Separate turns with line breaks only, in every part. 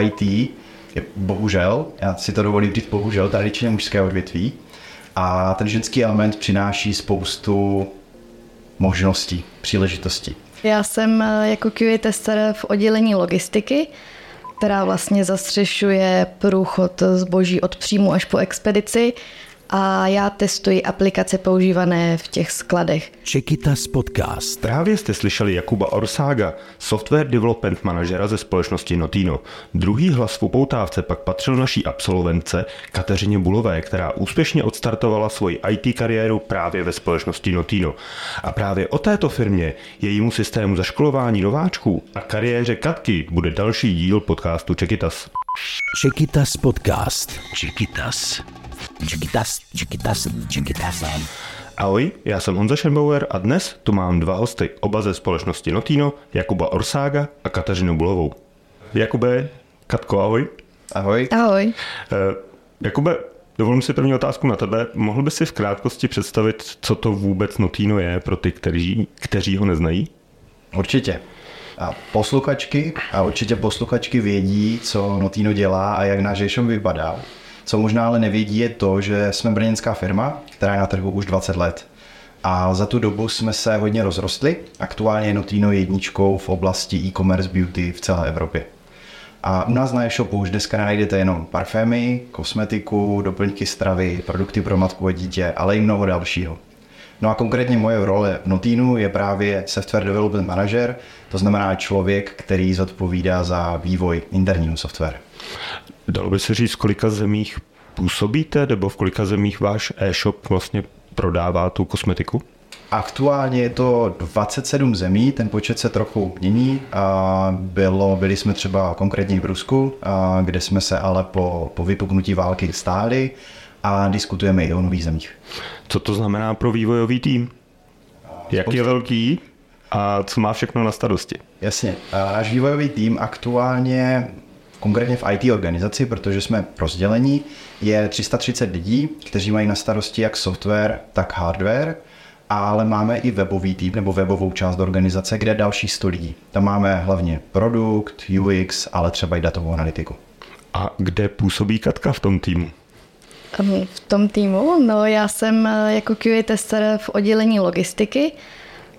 IT je bohužel, já si to dovolím říct bohužel, tradičně mužské odvětví a ten ženský element přináší spoustu možností, příležitostí.
Já jsem eh, jako QA tester v oddělení logistiky, která vlastně zastřešuje průchod zboží od příjmu až po expedici a já testuji aplikace používané v těch skladech.
Čekitas Podcast.
Právě jste slyšeli Jakuba Orsága, software development manažera ze společnosti Notino. Druhý hlas v upoutávce pak patřil naší absolventce Kateřině Bulové, která úspěšně odstartovala svoji IT kariéru právě ve společnosti Notino. A právě o této firmě, jejímu systému zaškolování nováčků a kariéře Katky bude další díl podcastu Čekitas.
Čekitas Podcast. Čekitas. Čekitas, Čekitas, Čekitas.
Ahoj, já jsem Honza Schembauer a dnes tu mám dva hosty, oba ze společnosti Notino, Jakuba Orsága a Kateřinu Bulovou. Jakube, Katko, ahoj.
Ahoj.
Ahoj.
Eh, Jakube, dovolím si první otázku na tebe. Mohl by si v krátkosti představit, co to vůbec Notino je pro ty, kteří, kteří ho neznají?
Určitě. A posluchačky, a určitě posluchačky vědí, co Notino dělá a jak náš e vypadá. Co možná ale nevědí je to, že jsme brněnská firma, která je na trhu už 20 let. A za tu dobu jsme se hodně rozrostli. Aktuálně je Notino jedničkou v oblasti e-commerce beauty v celé Evropě. A u nás na e-shopu už dneska najdete jenom parfémy, kosmetiku, doplňky stravy, produkty pro matku a dítě, ale i mnoho dalšího. No a konkrétně moje role v Notinu je právě Software Development Manager, to znamená člověk, který zodpovídá za vývoj interního software.
Dalo by se říct, v kolika zemích působíte, nebo v kolika zemích váš e-shop vlastně prodává tu kosmetiku?
Aktuálně je to 27 zemí, ten počet se trochu mění. A bylo, byli jsme třeba konkrétně v Rusku, a kde jsme se ale po, po vypuknutí války stáli a diskutujeme i o nových zemích.
Co to znamená pro vývojový tým? Jak je velký a co má všechno na starosti?
Jasně. Náš vývojový tým aktuálně konkrétně v IT organizaci, protože jsme rozdělení, je 330 lidí, kteří mají na starosti jak software, tak hardware, ale máme i webový tým nebo webovou část organizace, kde je další 100 lidí. Tam máme hlavně produkt, UX, ale třeba i datovou analytiku.
A kde působí Katka v tom týmu?
V tom týmu? No já jsem eh, jako QA tester v oddělení logistiky,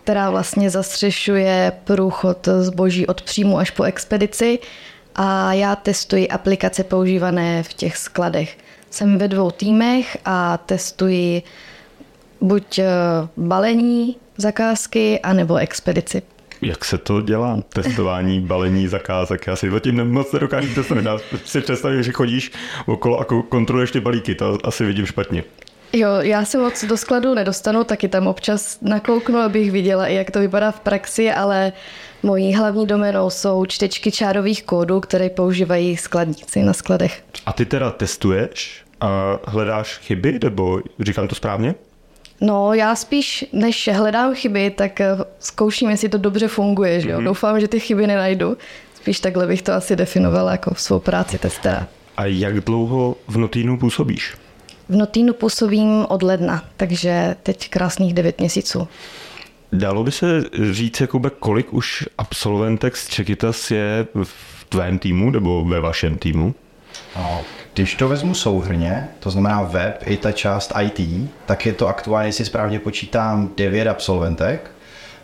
která vlastně zastřešuje průchod zboží od příjmu až po expedici a já testuji aplikace používané v těch skladech. Jsem ve dvou týmech a testuji buď eh, balení zakázky, anebo expedici.
Jak se to dělá, testování balení zakázek? Já si tím moc nedokážu to nedá si představit, že chodíš okolo a kontroluješ ty balíky, to asi vidím špatně.
Jo, já se moc do skladu nedostanu, taky tam občas nakouknu, abych viděla, jak to vypadá v praxi, ale mojí hlavní domenou jsou čtečky čárových kódů, které používají skladníci na skladech.
A ty teda testuješ a hledáš chyby, nebo říkám to správně?
No, já spíš, než hledám chyby, tak eh, zkouším, jestli to dobře funguje. Že jo? Mm-hmm. Doufám, že ty chyby nenajdu. Spíš takhle bych to asi definovala jako svou práci testera.
A jak dlouho v Notínu působíš?
V Notínu působím od ledna, takže teď krásných 9 měsíců.
Dalo by se říct, Jakube, kolik už absolventek z Čekitas je v tvém týmu nebo ve vašem týmu?
No, když to vezmu souhrně, to znamená web i ta část IT, tak je to aktuálně, si správně počítám, 9 absolventek.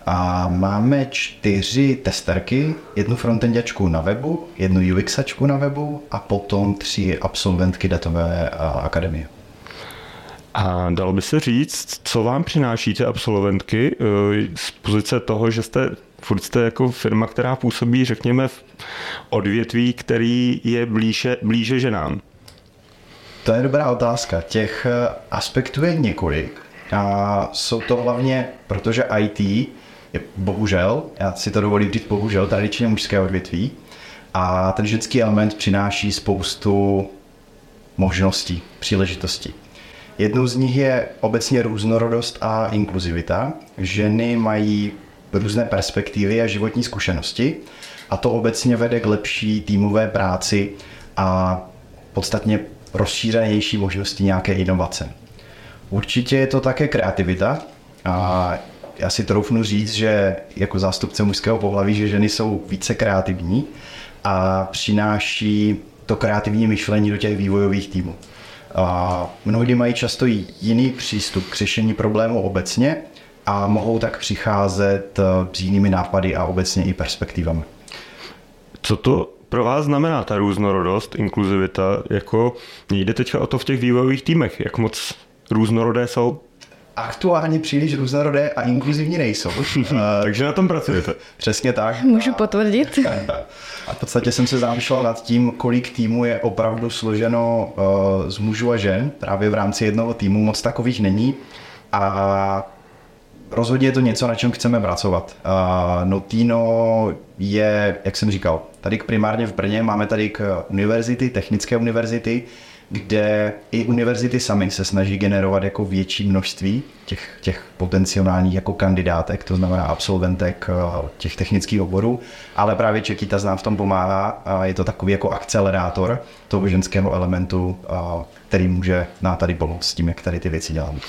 A máme čtyři testerky, jednu frontendačku na webu, jednu UXačku na webu a potom tři absolventky datové akademie.
A dalo by se říct, co vám přináší ty absolventky eh, z pozice toho, že jste furt jste jako firma, která působí, řekněme, v odvětví, který je blíže, blíže ženám?
To je dobrá otázka. Těch eh, aspektů je několik. A jsou to hlavně, protože IT je bohužel, já si to dovolím říct bohužel, tradičně mužské odvětví. A ten ženský element přináší spoustu možností, příležitostí. Jednou z nich je obecně různorodost a inkluzivita. Ženy mají různé perspektivy a životní zkušenosti a to obecně vede k lepší týmové práci a podstatně rozšířenější možnosti nějaké inovace. Určitě je to také kreativita a já si troufnu říct, že jako zástupce mužského pohlaví, že ženy jsou více kreativní a přináší to kreativní myšlení do těch vývojových týmů. A mnohdy mají často jiný přístup k řešení problému obecně a mohou tak přicházet eh, s jinými nápady a obecně i perspektivami.
Co to pro vás znamená ta různorodost, inkluzivita? Jako jde teďka o to v těch vývojových týmech, jak moc různorodé jsou?
Aktuálně příliš různorodé a inkluzivní nejsou.
Takže na tom pracujete.
Přesně tak.
Můžu potvrdit.
A v podstatě jsem se zamýšlel nad tím, kolik týmů je opravdu složeno uh, z mužů a žen. Právě v rámci jednoho týmu moc takových není. A rozhodně je to něco, na čem chceme pracovat. Uh, Notino je, jak jsem říkal, tady primárně v Brně máme tady k univerzity, technické univerzity, kde i univerzity samy se snaží generovat jako větší množství těch, těch potenciálních jako kandidátek, to znamená absolventek eh, těch technických oborů, ale právě Čekýta nám v tom pomáhá a je to takový jako akcelerátor toho ženského elementu, eh, který může na tady pomoct s tím, jak tady ty věci děláme.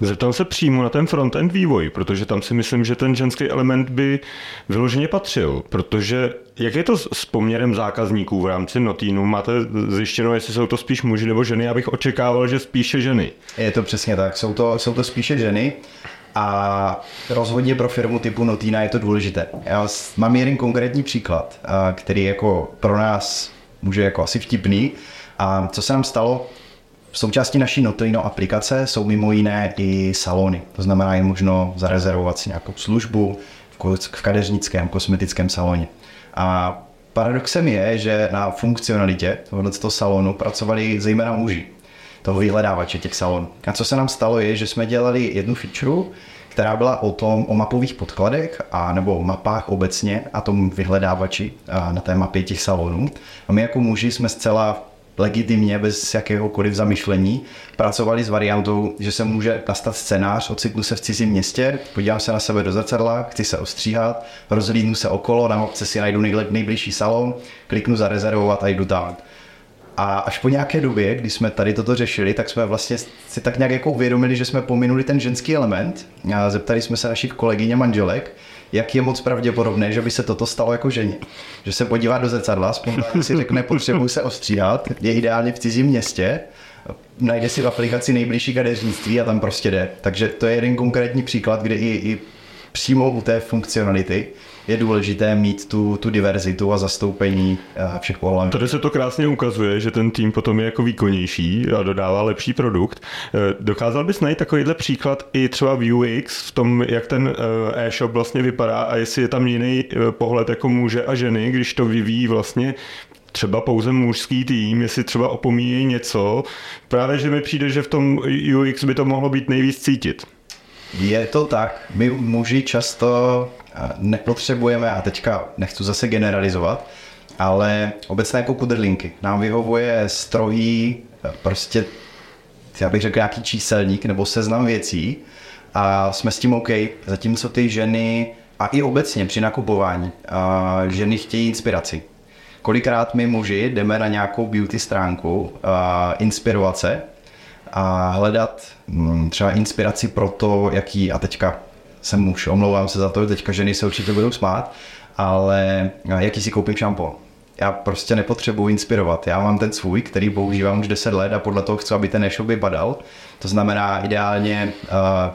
Zeptal se přímo na ten frontend vývoj, protože tam si myslím, že ten ženský element by vyloženě patřil, protože jak je to s poměrem zákazníků v rámci Notínu? Máte zjištěno, jestli jsou to spíš muži nebo ženy? Já bych očekával, že spíše ženy.
Je to přesně tak, jsou to, jsou to spíše ženy. A rozhodně pro firmu typu Notina je to důležité. Já mám jeden konkrétní příklad, který jako pro nás může jako asi vtipný. A co se nám stalo, v součástí naší Notino aplikace jsou mimo jiné i salony. To znamená, je možno zarezervovat si nějakou službu v kadeřnickém, kosmetickém saloně. A paradoxem je, že na funkcionalitě tohoto salonu pracovali zejména muži, toho vyhledávače těch salonů. A co se nám stalo je, že jsme dělali jednu feature, která byla o tom, o mapových podkladech a nebo mapách obecně a tom vyhledávači a na té mapě těch salonů. A my jako muži jsme zcela legitimně, bez jakéhokoliv zamyšlení, pracovali s variantou, že se může nastat scénář, ocitnu se v cizím městě, podívám se na sebe do zrcadla, chci se ostříhat, rozhlídnu se okolo, na mapce si najdu nejbližší salon, kliknu zarezervovat a jdu tam. A až po nějaké době, kdy jsme tady toto řešili, tak jsme vlastně si tak nějak jako uvědomili, že jsme pominuli ten ženský element. A zeptali jsme se našich kolegyň a manželek, jak je moc pravděpodobné, že by se toto stalo jako ženě. Že se podívá do zrcadla, spontánně si řekne, potřebuji se ostříhat, je ideálně v cizím městě, najde si v aplikaci nejbližší kadeřnictví a tam prostě jde. Takže to je jeden konkrétní příklad, kde i, i přímo u té funkcionality je důležité mít tu, tu diverzitu a zastoupení eh, všech pohledů.
Tady se to krásně ukazuje, že ten tým potom je jako výkonnější a dodává lepší produkt. Eh, dokázal bys najít takovýhle příklad i třeba v UX, v tom, jak ten eh, e-shop vlastně vypadá a jestli je tam jiný pohled jako muže a ženy, když to vyvíjí vlastně třeba pouze mužský tým, jestli třeba opomíjí něco. Právě, že mi přijde, že v tom UX by to mohlo být nejvíc cítit.
Je to tak. My muži často nepotřebujeme, a teďka nechci zase generalizovat, ale obecně jako kudrlinky. Nám vyhovuje strojí, prostě, já bych řekl nějaký číselník nebo seznam věcí a jsme s tím OK. Zatímco ty ženy, a i obecně při nakupování, a ženy chtějí inspiraci. Kolikrát my muži jdeme na nějakou beauty stránku a inspirovat se a hledat hm, třeba inspiraci pro to, jaký, a teďka jsem muž, omlouvám se za to, teďka ženy se určitě budou smát, ale jaký si koupím šampon? Já prostě nepotřebuji inspirovat. Já mám ten svůj, který používám už 10 let a podle toho chci, aby ten e-shop vypadal. To znamená, ideálně uh,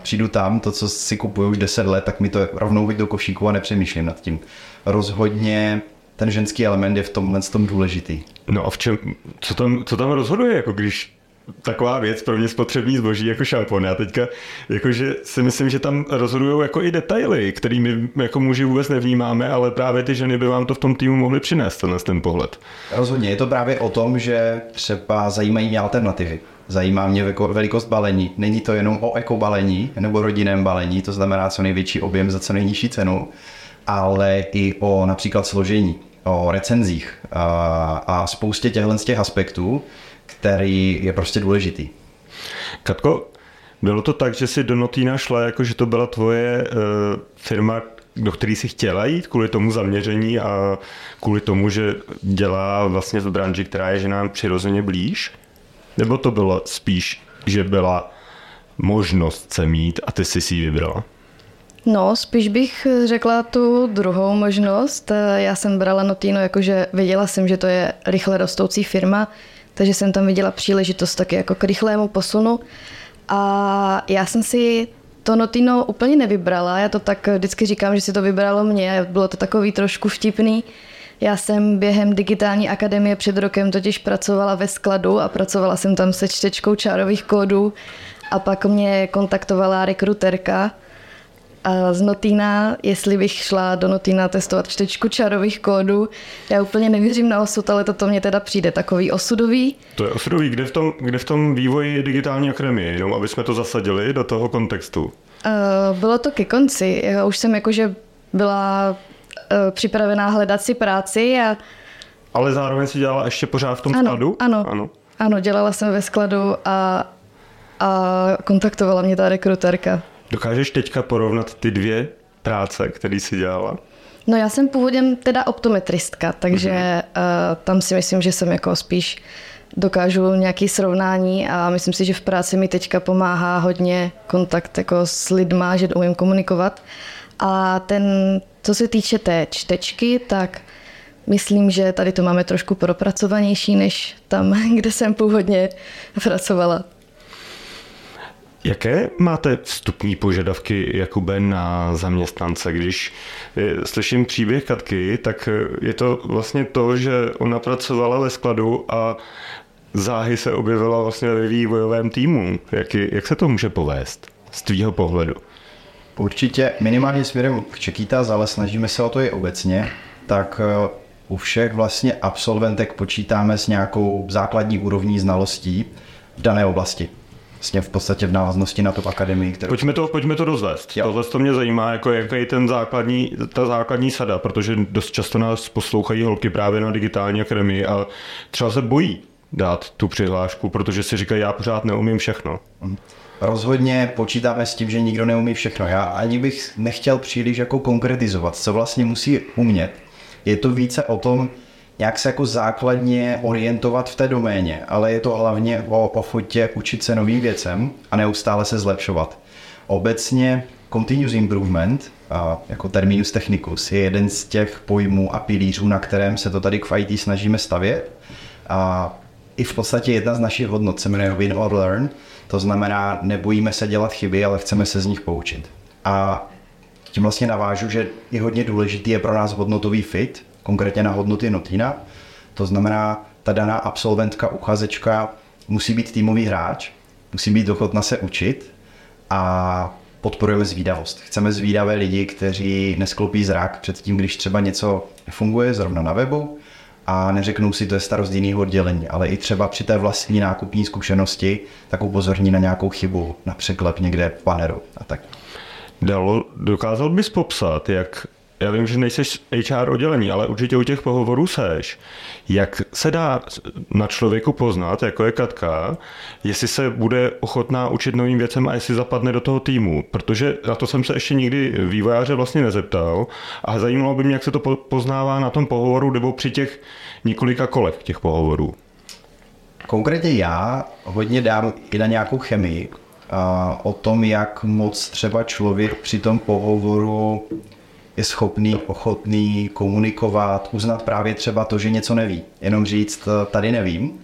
přijdu tam, to, co si kupuju už 10 let, tak mi to rovnou vyjdu do košíku a nepřemýšlím nad tím. Rozhodně ten ženský element je v tomhle tom důležitý.
No a v čem, co tam, co tam rozhoduje, jako když taková věc pro mě spotřební zboží jako šampon. Já teďka jakože si myslím, že tam rozhodují jako i detaily, kterými jako muži vůbec nevnímáme, ale právě ty ženy by vám to v tom týmu mohly přinést, tenhle ten pohled.
Rozhodně, je to právě o tom, že třeba zajímají mě alternativy. Zajímá mě velikost balení. Není to jenom o ekobalení nebo rodinném balení, to znamená co největší objem za co nejnižší cenu, ale i o například složení, o recenzích a, a spoustě těchto těch aspektů, který je prostě důležitý.
Katko, bylo to tak, že si do Notína šla, jako že to byla tvoje uh, firma, do který si chtěla jít kvůli tomu zaměření a kvůli tomu, že dělá vlastně v branži, která je ženám přirozeně blíž? Nebo to bylo spíš, že byla možnost se mít a ty jsi si ji vybrala?
No, spíš bych řekla tu druhou možnost. Já jsem brala Notino, jakože věděla jsem, že to je rychle rostoucí firma, takže jsem tam viděla příležitost taky jako k rychlému posunu. A já jsem si to Notino úplně nevybrala, já to tak vždycky říkám, že si to vybralo mě, bylo to takový trošku vtipný. Já jsem během digitální akademie před rokem totiž pracovala ve skladu a pracovala jsem tam se čtečkou čárových kódů a pak mě kontaktovala rekruterka z Notína, jestli bych šla do Notína testovat čtečku čarových kódů. Já úplně nevěřím na osud, ale toto mě teda přijde takový osudový.
To je osudový. Kde v tom, kde v tom vývoji digitální akademie? Jenom aby jsme to zasadili do toho kontextu.
Uh, bylo to ke konci. Já už jsem jakože byla uh, připravená hledat si práci a
ale zároveň si dělala ještě pořád v tom
ano,
skladu?
Ano, ano. Ano, dělala jsem ve skladu a, a kontaktovala mě ta rekruterka.
Dokážeš teďka porovnat ty dvě práce, které jsi dělala?
No já jsem původem teda optometristka, takže mm-hmm. uh, tam si myslím, že jsem jako spíš dokážu nějaký srovnání a myslím si, že v práci mi teďka pomáhá hodně kontakt jako s lidma, že umím komunikovat. A ten, co se týče té čtečky, tak myslím, že tady to máme trošku propracovanější než tam, kde jsem původně pracovala.
Jaké máte vstupní požadavky, Jakube, na zaměstnance? Když eh, slyším příběh Katky, tak eh, je to vlastně to, že ona pracovala ve skladu a záhy se objevila vlastně ve vývojovém týmu. Jak, jak se to může povést z tvýho pohledu?
Určitě minimálně směrem k Čekýtas, ale snažíme se o to i obecně, tak eh, u všech vlastně absolventek počítáme s nějakou základní úrovní znalostí v dané oblasti vlastně v podstatě v návaznosti na tu akademii.
Kterou... Pojďme, to, pojďme to rozvést. Jo. Tohle to mě zajímá, jako jaký je ten základní, ta základní sada, protože dost často nás poslouchají holky právě na digitální akademii a třeba se bojí dát tu přihlášku, protože si říkají, já pořád neumím všechno. Mhm.
Rozhodně počítáme s tím, že nikdo neumí všechno. Já ani bych nechtěl příliš jako konkretizovat, co vlastně musí umět. Je to více o tom, jak se jako základně orientovat v té doméně, ale je to hlavně o, o fotě učit se novým věcem a neustále se zlepšovat. Obecně continuous improvement, a jako terminus technicus, je jeden z těch pojmů a pilířů, na kterém se to tady k IT snažíme stavět. A i v podstatě jedna z našich hodnot se jmenuje win or learn, to znamená, nebojíme se dělat chyby, ale chceme se z nich poučit. A tím vlastně navážu, že je hodně důležitý je pro nás hodnotový fit, konkrétně na hodnoty Notina. To znamená, ta daná absolventka, uchazečka musí být týmový hráč, musí být ochotna se učit a podporujeme zvídavost. Chceme zvídavé lidi, kteří nesklopí zrak před tím, když třeba něco nefunguje zrovna na webu a neřeknou si, to je starost jiného oddělení, ale i třeba při té vlastní nákupní zkušenosti tak upozorní na nějakou chybu, na překlep někde v paneru a tak.
Dalo, dokázal bys popsat, jak já vím, že nejseš HR oddělení, ale určitě u těch pohovorů seš. Jak se dá na člověku poznat, jako je Katka, jestli se bude ochotná učit novým věcem a jestli zapadne do toho týmu? Protože na to jsem se ještě nikdy vývojáře vlastně nezeptal a zajímalo by mě, jak se to poznává na tom pohovoru nebo při těch několika kolech těch pohovorů.
Konkrétně já hodně dám i na nějakou chemii, o tom, jak moc třeba člověk při tom pohovoru je schopný, ochotný komunikovat, uznat právě třeba to, že něco neví. Jenom říct, eh, tady nevím,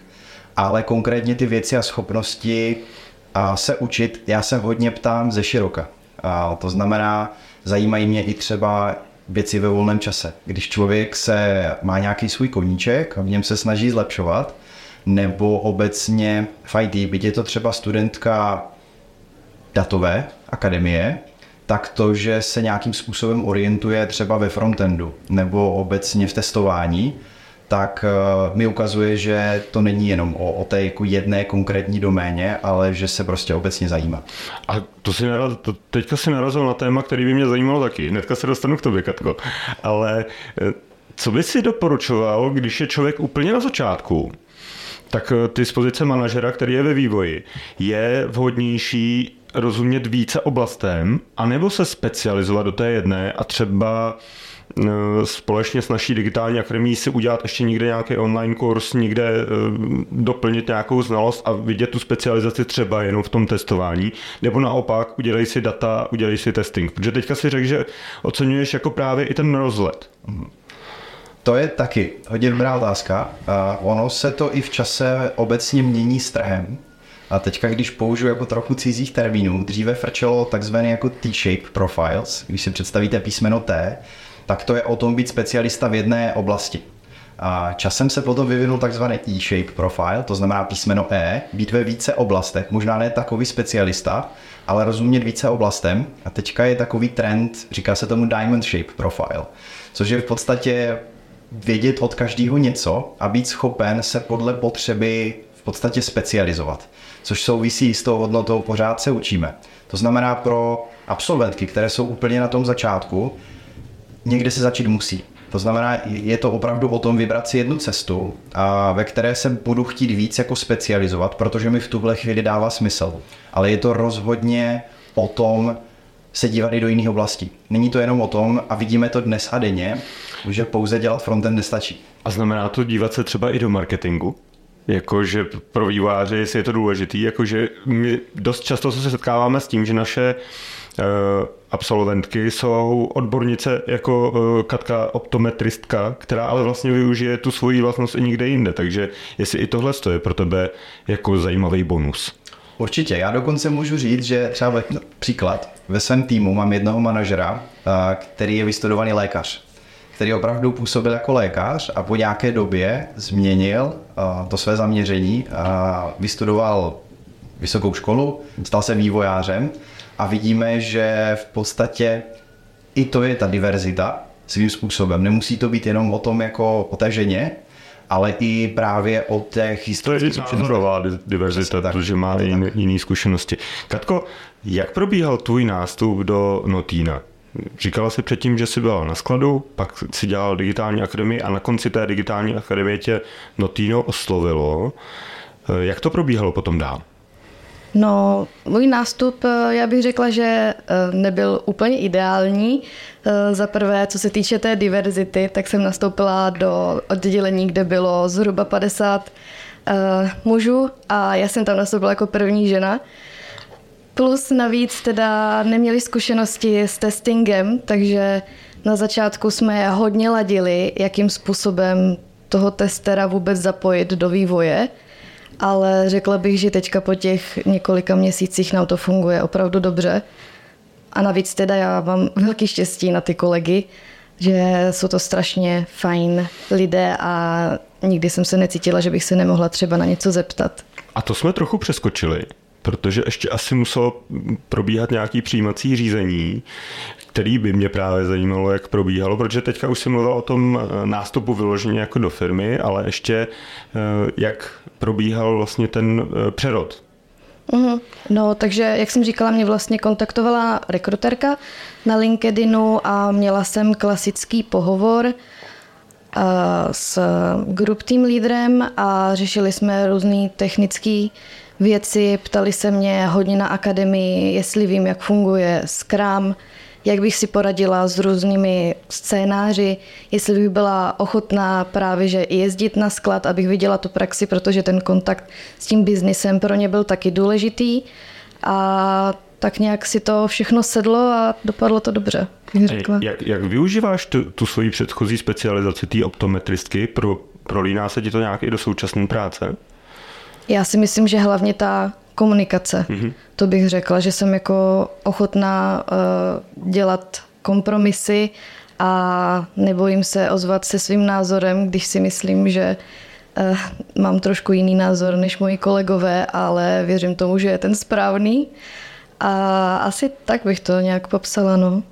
ale konkrétně ty věci a schopnosti a se učit, já se hodně ptám ze široka. A to znamená, zajímají mě i třeba věci ve volném čase. Když člověk se má nějaký svůj koníček a v něm se snaží zlepšovat, nebo obecně v IT, byť je to třeba studentka datové akademie, tak to, že se nějakým způsobem orientuje třeba ve frontendu nebo obecně v testování, tak eh, mi ukazuje, že to není jenom o, o té jako jedné konkrétní doméně, ale že se prostě obecně zajímá.
A to si naraz, to teďka si narazil na téma, který by mě zajímalo taky. Hnedka se dostanu k tobě, Katko. Ale eh, co by si doporučoval, když je člověk úplně na začátku, tak eh, ty z pozice manažera, který je ve vývoji, je vhodnější rozumět více oblastem, anebo se specializovat do té jedné a třeba eh, společně s naší digitální akademií si udělat ještě někde nějaký online kurz, někde eh, doplnit nějakou znalost a vidět tu specializaci třeba jenom v tom testování, nebo naopak udělej si data, udělej si testing. Protože teďka si řekl, že oceňuješ jako právě i ten rozhled.
To je taky hodně dobrá otázka. Ono se to i v čase obecně mění s trhem. A teďka, když použiju jako trochu cizích termínů, dříve frčelo takzvaný jako T-shape profiles, když si představíte písmeno T, tak to je o tom být specialista v jedné oblasti. A časem se potom vyvinul takzvaný E-shape profile, to znamená písmeno E, být ve více oblastech, možná ne takový specialista, ale rozumět více oblastem. A teďka je takový trend, říká se tomu Diamond Shape profile, což je v podstatě vědět od každého něco a být schopen se podle potřeby v podstatě specializovat což souvisí s tou hodnotou, pořád se učíme. To znamená pro absolventky, které jsou úplně na tom začátku, někde se začít musí. To znamená, je to opravdu o tom vybrat si jednu cestu, a ve které se budu chtít víc jako specializovat, protože mi v tuhle chvíli dává smysl. Ale je to rozhodně o tom se dívat i do jiných oblastí. Není to jenom o tom, a vidíme to dnes a denně, že pouze dělat frontend nestačí.
A znamená to dívat se třeba i do marketingu? Jakože pro vývojáře, je to důležitý, jakože my dost často se setkáváme s tím, že naše uh, absolventky jsou odbornice jako uh, Katka optometristka, která ale vlastně využije tu svoji vlastnost i někde jinde. Takže jestli i tohle je pro tebe jako zajímavý bonus.
Určitě, já dokonce můžu říct, že třeba no, příklad, ve svém týmu mám jednoho manažera, který je vystudovaný lékař který opravdu působil jako lékař a po nějaké době změnil uh, to své zaměření a vystudoval vysokou školu, stal se vývojářem a vidíme, že v podstatě i to je ta diverzita svým způsobem. Nemusí to být jenom o tom jako o té ženě, ale i právě o těch
historických To je názorová diverzita, tak, protože má jiné, jiné zkušenosti. Katko, jak probíhal tvůj nástup do Notína? Říkala si předtím, že jsi byla na skladu, pak si dělal digitální akademii a na konci té digitální akademie tě Notino oslovilo. Eh, jak to probíhalo potom dál?
No, můj nástup, eh, já bych řekla, že eh, nebyl úplně ideální. Za prvé, co se týče té diverzity, tak jsem nastoupila do oddělení, kde bylo zhruba 50 mužů a já jsem tam nastoupila jako první žena. Plus navíc teda neměli zkušenosti s testingem, takže na začátku jsme hodně ladili, jakým způsobem toho testera vůbec zapojit do vývoje, ale řekla bych, že teďka po těch několika měsících nám to funguje opravdu dobře. A navíc teda já mám velký štěstí na ty kolegy, že jsou to strašně fajn lidé a nikdy jsem se necítila, že bych se nemohla třeba na něco zeptat.
A to jsme trochu přeskočili protože ještě asi muselo probíhat nějaký přijímací řízení, který by mě právě zajímalo, jak probíhalo, protože teďka už jsem mluvil o tom eh, nástupu vyloženě jako do firmy, ale ještě eh, jak probíhal vlastně ten eh, přerod.
Uhum. No, takže, jak jsem říkala, mě vlastně kontaktovala rekruterka na LinkedInu a měla jsem klasický pohovor s group team lídrem a řešili jsme různý technický věci, ptali se mě hodně na akademii, jestli vím, jak funguje Scrum, jak bych si poradila s různými scénáři, jestli bych byla ochotná právě že jezdit na sklad, abych viděla tu praxi, protože ten kontakt s tím biznisem pro ně byl taky důležitý. A tak nějak si to všechno sedlo a dopadlo to dobře, řekla.
Jak, jak využíváš tu, tu svoji předchozí specializaci té optometristky? Pro, prolíná se ti to nějak i do současné práce?
Já si myslím, že hlavně ta komunikace. Mm-hmm. To bych řekla, že jsem jako ochotná uh, dělat kompromisy a nebojím se ozvat se svým názorem, když si myslím, že uh, mám trošku jiný názor než moji kolegové, ale věřím tomu, že je ten správný. A asi tak bych to nějak popsala, no.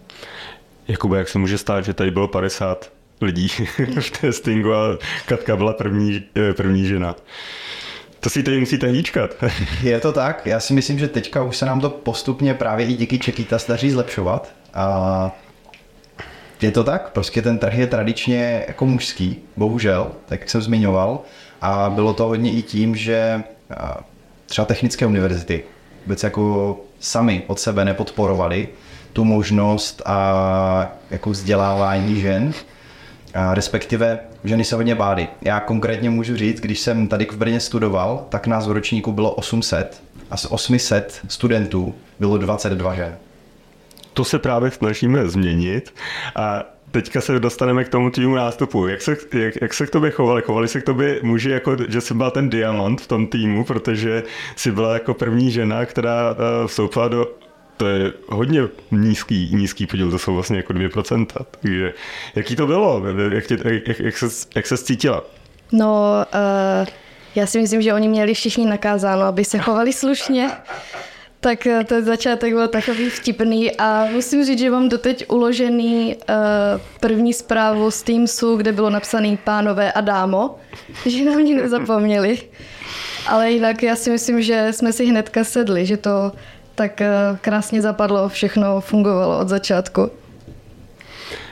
Jakube, jak se může stát, že tady bylo 50 lidí v testingu a Katka byla první, eh, první žena? To si tady musíte hýčkat.
je to tak. Já si myslím, že teďka už se nám to postupně právě i díky Čekýtas daří zlepšovat. A je to tak, prostě ten trh je tradičně jako mužský, bohužel, tak jak jsem zmiňoval. A bylo to hodně i tím, že třeba technické univerzity vůbec jako sami od sebe nepodporovali tu možnost a jako vzdělávání žen, a respektive ženy se hodně bády. Já konkrétně můžu říct, když jsem tady v Brně studoval, tak nás v ročníku bylo 800 a z 800 studentů bylo 22 žen.
To se právě snažíme změnit a teďka se dostaneme k tomu týmu nástupu. Jak se, jak, jak se k tobě chovali? Chovali se k tobě muži, jako, že jsi byla ten diamant v tom týmu, protože jsi byla jako první žena, která uh, vstoupila do to je hodně nízký, nízký podíl, to jsou vlastně jako 2%. Takže jaký to bylo? Jak, tě, jak, jak, se, jak se cítila?
No, uh, já si myslím, že oni měli všichni nakázáno, aby se chovali slušně. Tak eh, ten začátek byl takový vtipný a musím říct, že mám doteď uložený uh, první zprávu z Teamsu, kde bylo napsané pánové a dámo, že na mě nezapomněli. Ale jinak já si myslím, že jsme si hnedka sedli, že to tak uh, krásně zapadlo, všechno fungovalo od začátku.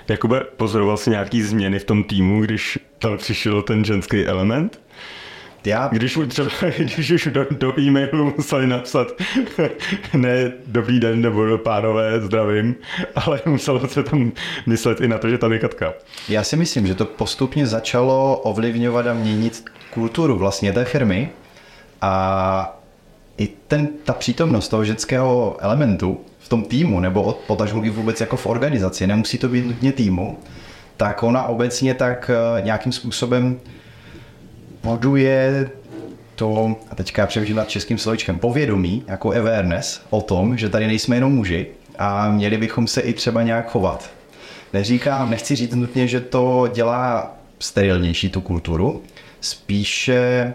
Jakube, pozoroval jsi nějaký změny v tom týmu, když tam přišel ten ženský element? Já... Když už třeba, když už do, do e-mailu museli napsat ne dobrý den nebo pánové, zdravím, ale muselo se tam myslet i na to, že tam je Katka.
Já si myslím, že to postupně začalo ovlivňovat a měnit kulturu vlastně té firmy a i ten, ta přítomnost toho ženského elementu v tom týmu, nebo potažmo vůbec jako v organizaci, nemusí to být nutně týmu, tak ona obecně tak eh, nějakým způsobem moduje to, a teďka přemýšlím nad českým slovičkem, povědomí, jako awareness o tom, že tady nejsme jenom muži a měli bychom se i třeba nějak chovat. Neříkám, nechci říct nutně, že to dělá sterilnější tu kulturu, spíše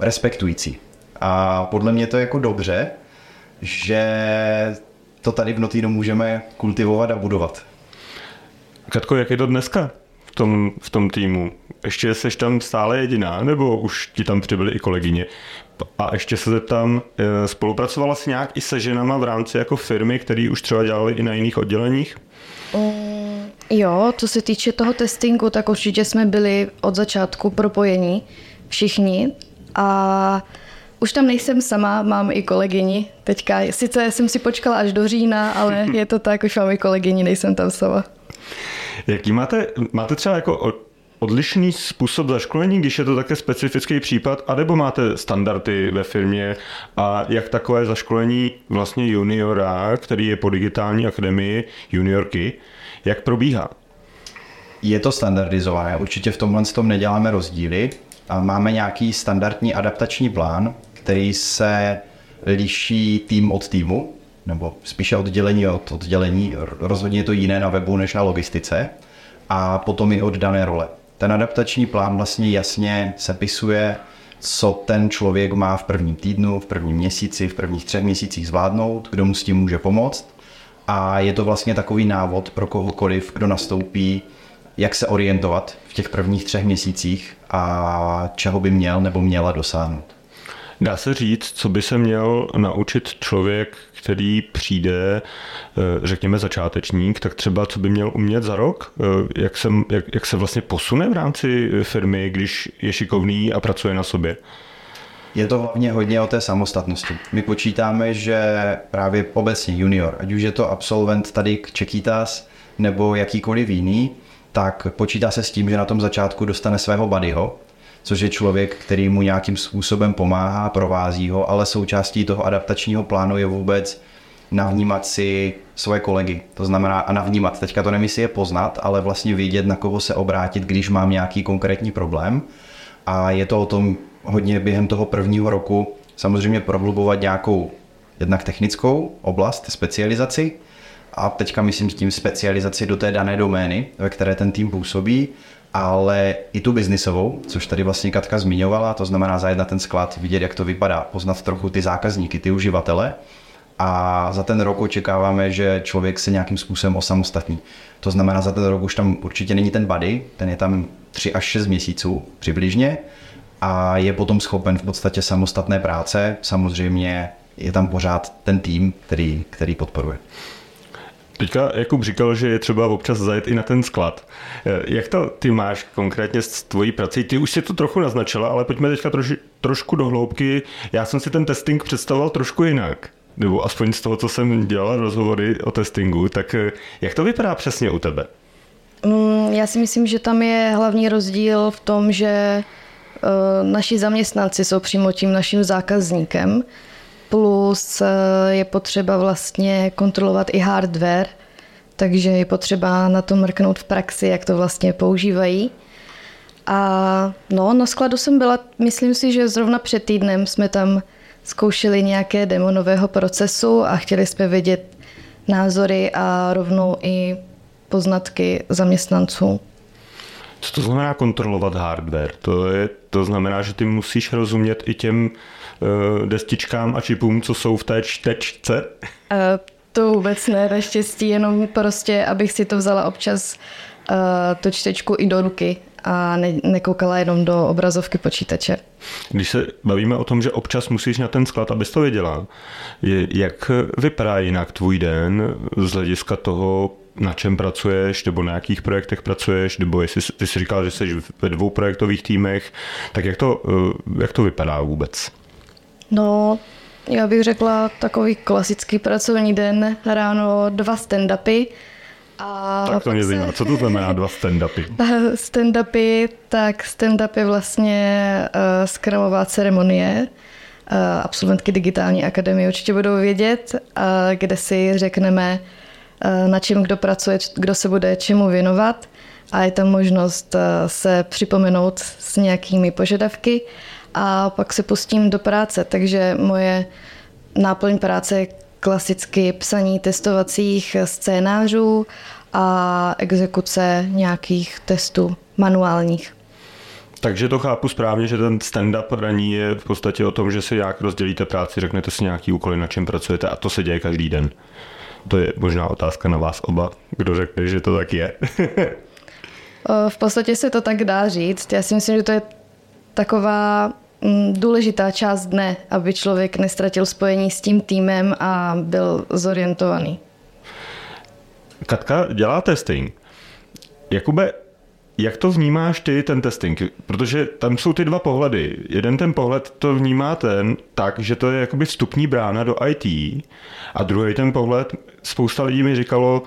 respektující. A podle mě to je jako dobře, že to tady v Notýnu můžeme kultivovat a budovat.
Katko, jak je to dneska v tom, v tom týmu? Ještě jsi tam stále jediná, nebo už ti tam přibyly i kolegyně? A ještě se zeptám, eh, spolupracovala jsi nějak i se ženama v rámci jako firmy, které už třeba dělali i na jiných odděleních?
Um, jo, co se týče toho testingu, tak určitě jsme byli od začátku propojení všichni a už tam nejsem sama, mám i kolegyni. Teďka, sice jsem si počkala až do října, ale je to tak, už mám i kolegyni, nejsem tam sama.
Jaký máte, máte třeba jako odlišný způsob zaškolení, když je to také specifický případ, anebo máte standardy ve firmě a jak takové zaškolení vlastně juniora, který je po digitální akademii juniorky, jak probíhá?
Je to standardizované, určitě v tomhle tom neděláme rozdíly. A máme nějaký standardní adaptační plán, který se liší tým od týmu, nebo spíše oddělení od oddělení. Rozhodně je to jiné na webu než na logistice. A potom i od dané role. Ten adaptační plán vlastně jasně sepisuje, co ten člověk má v prvním týdnu, v prvním měsíci, v prvních třech měsících zvládnout, kdo mu s tím může pomoct. A je to vlastně takový návod pro kohokoliv, kdo nastoupí, jak se orientovat v těch prvních třech měsících a čeho by měl nebo měla dosáhnout.
Dá se říct, co by se měl naučit člověk, který přijde, eh, řekněme začátečník, tak třeba co by měl umět za rok? Eh, jak se, jak, jak se vlastně posune v rámci firmy, když je šikovný a pracuje na sobě?
Je to hlavně hodně o té samostatnosti. My počítáme, že právě obecně junior, ať už je to absolvent tady k Čekýtas nebo jakýkoliv jiný, tak počítá se s tím, že na tom začátku dostane svého buddyho, což je člověk, který mu nějakým způsobem pomáhá, provází ho, ale součástí toho adaptačního plánu je vůbec navnímat si svoje kolegy. To znamená, a navnímat, teďka to nemyslí je poznat, ale vlastně vědět, na koho se obrátit, když mám nějaký konkrétní problém. A je to o tom hodně během toho prvního roku samozřejmě prohlubovat nějakou jednak technickou oblast, specializaci, a teďka myslím s tím specializaci do té dané domény, ve které ten tým působí, ale i tu biznisovou, což tady vlastně Katka zmiňovala, to znamená zajet na ten sklad, vidět, jak to vypadá, poznat trochu ty zákazníky, ty uživatele a za ten rok očekáváme, že člověk se nějakým způsobem osamostatní. To znamená, za ten rok už tam určitě není ten body, ten je tam 3 až 6 měsíců přibližně a je potom schopen v podstatě samostatné práce. Samozřejmě je tam pořád ten tým, který, který podporuje.
Teďka Jakub říkal, že je třeba občas zajet i na ten sklad. Eh, jak to ty máš konkrétně s tvojí prací? Ty už si to trochu naznačila, ale pojďme teďka troši, trošku do hloubky. Já jsem si ten testing představoval trošku jinak. nebo aspoň z toho, co jsem dělal rozhovory o testingu, tak eh, jak to vypadá přesně u tebe?
Mm, Já si myslím, že tam je hlavní rozdíl v tom, že eh, naši zaměstnanci jsou přímo tím naším zákazníkem, plus eh, je potřeba vlastně kontrolovat i hardware, takže je potřeba na to mrknout v praxi, jak to vlastně používají. A no, na skladu jsem byla, myslím si, že zrovna před týdnem jsme tam zkoušeli nějaké demo nového procesu a chtěli jsme vědět názory a rovnou i poznatky zaměstnanců.
Co to znamená kontrolovat hardware? To, je, to znamená, že ty musíš rozumět i těm destičkám a čipům, co jsou v té čtečce?
E, to vůbec ne, naštěstí, jenom prostě, abych si to vzala občas uh, tu čtečku i do ruky a ne, nekoukala jenom do obrazovky počítače.
Když se bavíme o tom, že občas musíš na ten sklad, abys to věděla, je, jak vypadá jinak tvůj den z hlediska toho, na čem pracuješ, nebo na jakých projektech pracuješ, nebo jestli ty jsi říkal, že jsi ve dvou projektových týmech, tak jak to, eh, jak to vypadá vůbec?
No, já bych řekla takový klasický pracovní den, ráno dva stand-upy. A
Tak to mě
se-
zajímá, co to znamená dva stand-upy?
Stand-upy, tak stand-up je vlastně uh, skramová ceremonie. Uh, absolventky digitální akademie určitě budou vědět, uh, kde si řekneme, uh, na čem kdo pracuje, kdo se bude čemu věnovat a je tam možnost uh, se připomenout s nějakými požadavky a pak se pustím do práce. Takže moje náplň práce je klasicky psaní testovacích scénářů a exekuce nějakých testů manuálních.
Takže to chápu správně, že ten stand-up raní je v podstatě o tom, že si nějak rozdělíte práci, řeknete si nějaký úkoly, na čem pracujete a to se děje každý den. To je možná otázka na vás oba, kdo řekne, že to tak je.
V podstatě se to tak dá říct. Já si myslím, že to je taková mm, důležitá část dne, aby člověk nestratil spojení s tím týmem a byl zorientovaný.
Katka dělá testing. Jakube, jak to vnímáš ty, ten testing? Protože tam jsou ty dva pohledy. Jeden ten pohled to vnímá ten tak, že to je jakoby vstupní brána do IT a druhý ten pohled, spousta lidí mi říkalo,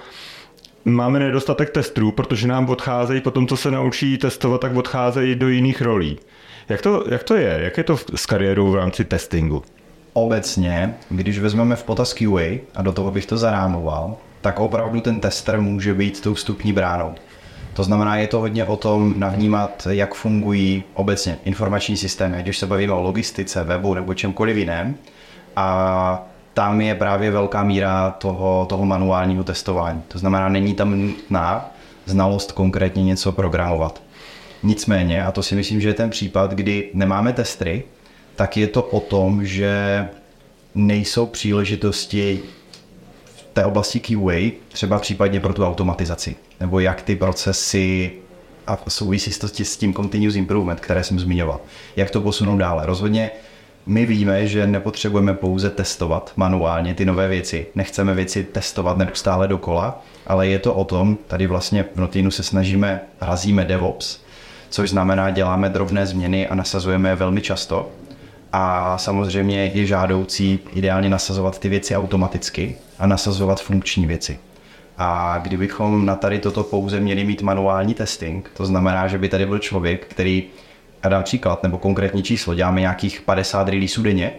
máme nedostatek testů, protože nám odcházejí, potom co se naučí testovat, tak odcházejí do jiných rolí. Jak to, jak to je? Jak je to s kariérou v rámci testingu?
Obecně, když vezmeme v potaz QA a do toho bych to zarámoval, tak opravdu ten tester může být tou vstupní bránou. To znamená, je to hodně o tom navnímat, jak fungují obecně informační systémy, když se bavíme o logistice, webu nebo čemkoliv jiném. A tam je právě velká míra toho, toho manuálního testování. To znamená, není tam nutná znalost konkrétně něco programovat. Nicméně, a to si myslím, že je ten případ, kdy nemáme testry, tak je to o tom, že nejsou příležitosti v té oblasti QA, třeba případně pro tu automatizaci, nebo jak ty procesy a souvisí s tím continuous improvement, které jsem zmiňoval. Jak to posunout dále? Rozhodně my víme, že nepotřebujeme pouze testovat manuálně ty nové věci. Nechceme věci testovat neustále dokola, ale je to o tom, tady vlastně v Notinu se snažíme, razíme DevOps, což znamená, děláme drobné změny a nasazujeme je velmi často. A samozřejmě je žádoucí ideálně nasazovat ty věci automaticky a nasazovat funkční věci. A kdybychom na tady toto pouze měli mít manuální testing, to znamená, že by tady byl člověk, který, a dám příklad nebo konkrétní číslo, děláme nějakých 50 releaseů denně,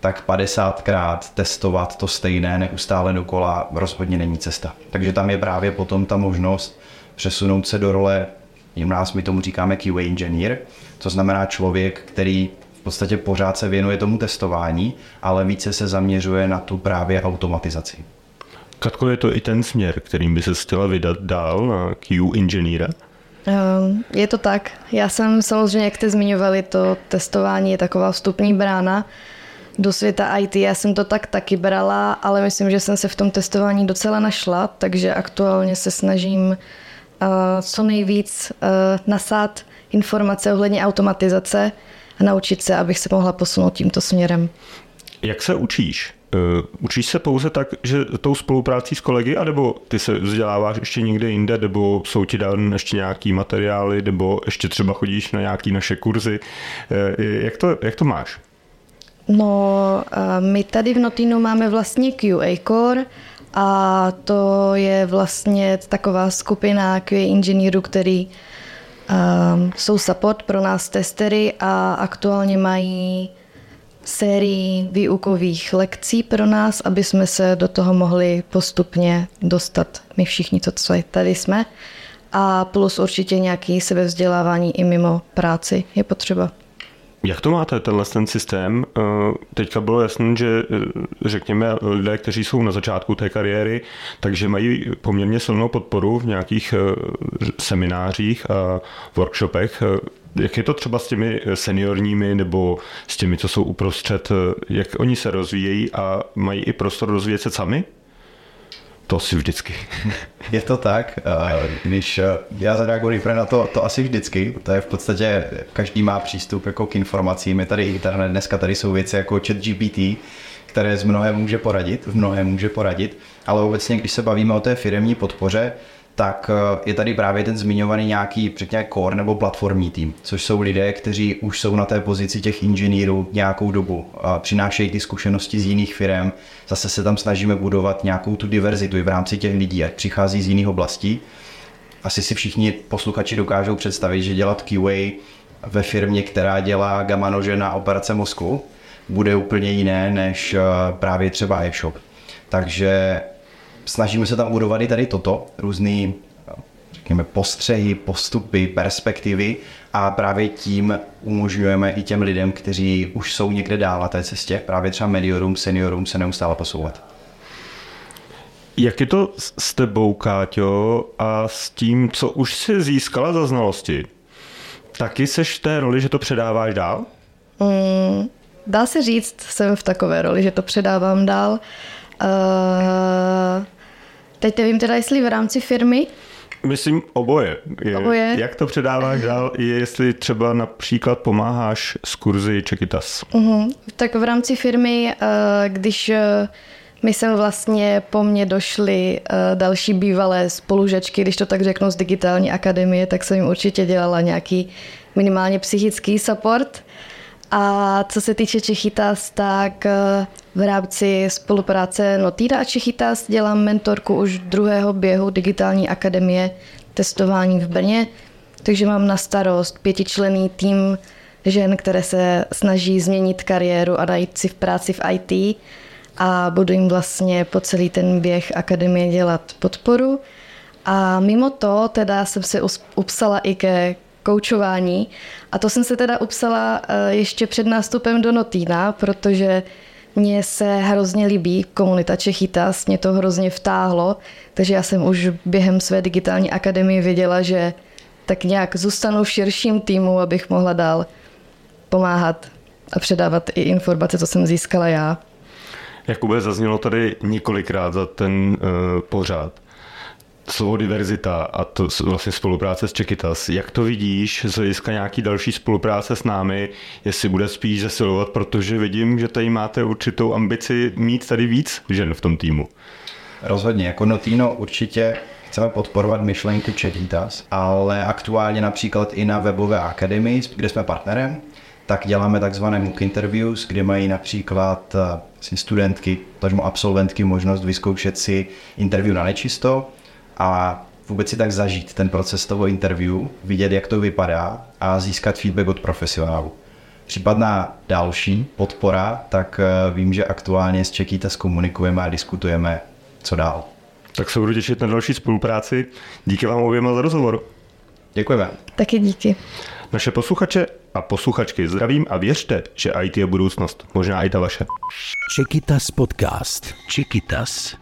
tak 50krát testovat to stejné neustále dokola rozhodně není cesta. Takže tam je právě potom ta možnost přesunout se do role, u nás my tomu říkáme QA engineer, to znamená člověk, který v podstatě pořád se věnuje tomu testování, ale více se zaměřuje na tu právě automatizaci.
Katko, je to i ten směr, kterým by se chtěla vydat dál na Q inženýra?
Ehm, Je to tak. Já jsem samozřejmě, jak jste zmiňovali, to testování je taková vstupní brána do světa IT. Já jsem to tak taky brala, ale myslím, že jsem se v tom testování docela našla, takže aktuálně se snažím co nejvíc eh, nasát informace ohledně automatizace a naučit se, abych se mohla posunout tímto směrem.
Jak se učíš? Uh, učíš se pouze tak, že tou spoluprácí s kolegy, anebo ty se vzděláváš ještě někde jinde, nebo jsou ti dány ještě nějaký materiály, nebo ještě třeba chodíš na nějaký naše kurzy? Jak, to, jak to máš?
No, my tady v Notinu máme vlastně QA Core a to je vlastně taková skupina QA inženýrů, který um, jsou support pro nás testery a aktuálně mají sérii výukových lekcí pro nás, aby jsme se do toho mohli postupně dostat my všichni, co tady jsme. A plus určitě nějaký sebevzdělávání i mimo práci je potřeba.
Jak to máte, tenhle ten systém? Eh, teďka bylo jasné, že eh, řekněme lidé, kteří jsou na začátku té kariéry, takže mají poměrně silnou podporu v nějakých eh, seminářích a workshopech. Jak je to třeba s těmi seniorními nebo s těmi, co jsou uprostřed, jak oni se rozvíjejí a mají i prostor rozvíjet se sami? To si vždycky.
Je to tak, když já zareaguji na to, to asi vždycky, to je v podstatě, každý má přístup jako k informacím, je tady internet, dneska tady jsou věci jako chat GPT, které z mnohem může poradit, v mnohem může poradit, ale obecně, když se bavíme o té firemní podpoře, tak eh, je tady právě ten zmiňovaný nějaký, řekněme, core nebo platformní tým, což jsou lidé, kteří už jsou na té pozici těch inženýrů nějakou dobu a přinášejí ty zkušenosti z jiných firm. Zase se tam snažíme budovat nějakou tu diverzitu i v rámci těch lidí, jak přichází z jiných oblastí. Asi si všichni posluchači dokážou představit, že dělat QA ve firmě, která dělá gamma nože na operace mozku, bude úplně jiné než eh, právě třeba e-shop. Takže snažíme se tam budovat i tady toto, různý řekněme, postřehy, postupy, perspektivy a právě tím umožňujeme i těm lidem, kteří už jsou někde dál na té cestě, právě třeba mediorům, seniorům se neustále posouvat.
Jak je to s tebou, Káťo, a s tím, co už jsi získala za znalosti? Taky seš v té roli, že to předáváš dál?
Mm, dá se říct, jsem v takové roli, že to předávám dál. Uh, teď nevím teda, jestli v rámci firmy.
Myslím oboje.
Je, oboje.
Jak to předáváš dál, je, jestli třeba například pomáháš s kurzy Čekitas?
Uh-huh. Tak v rámci firmy, uh, když uh, my sem vlastně po mně došly uh, další bývalé spolužačky, když to tak řeknu, z digitální akademie, tak jsem jim určitě dělala nějaký minimálně psychický support. A co se týče Čechytas, tak eh, v rámci spolupráce Notíra a Čechytas dělám mentorku už druhého běhu digitální akademie testování v Brně, takže mám na starost pětičlený tým žen, které se snaží změnit kariéru a najít si v práci v IT a budu jim vlastně po celý ten běh akademie dělat podporu. A mimo to teda jsem se upsala i ke koučování. A to jsem se teda upsala eh, ještě před nástupem do Notína, protože mně se hrozně líbí komunita Čechytas, mě to hrozně vtáhlo, takže já jsem už během své digitální akademie věděla, že tak nějak zůstanu v širším týmu, abych mohla dál pomáhat a předávat i informace, co jsem získala já.
Jakube, zaznělo tady několikrát za ten uh, pořád slovo diverzita a to vlastně spolupráce s Čekytas. Jak to vidíš z hlediska nějaký další spolupráce s námi, jestli bude spíš zesilovat, protože vidím, že tady máte určitou ambici mít tady víc žen v tom týmu.
Rozhodně, jako Notino určitě chceme podporovat myšlenky Čekytas, ale aktuálně například i na webové akademii, kde jsme partnerem, tak děláme takzvané MOOC interviews, kde mají například eh, studentky, tažmo absolventky možnost vyzkoušet si interview na nečisto a vůbec si tak zažít ten proces toho interview, vidět, jak to vypadá a získat feedback od profesionálu. Případná další podpora, tak eh, vím, že aktuálně s Čekýta komunikujeme a diskutujeme, co dál.
Tak se budu těšit na další spolupráci. Díky vám oběma za rozhovor.
Děkujeme.
Taky díky.
Naše posluchače a posluchačky zdravím a věřte, že IT je budoucnost. Možná i ta vaše.
Čekytas podcast. Čekytas.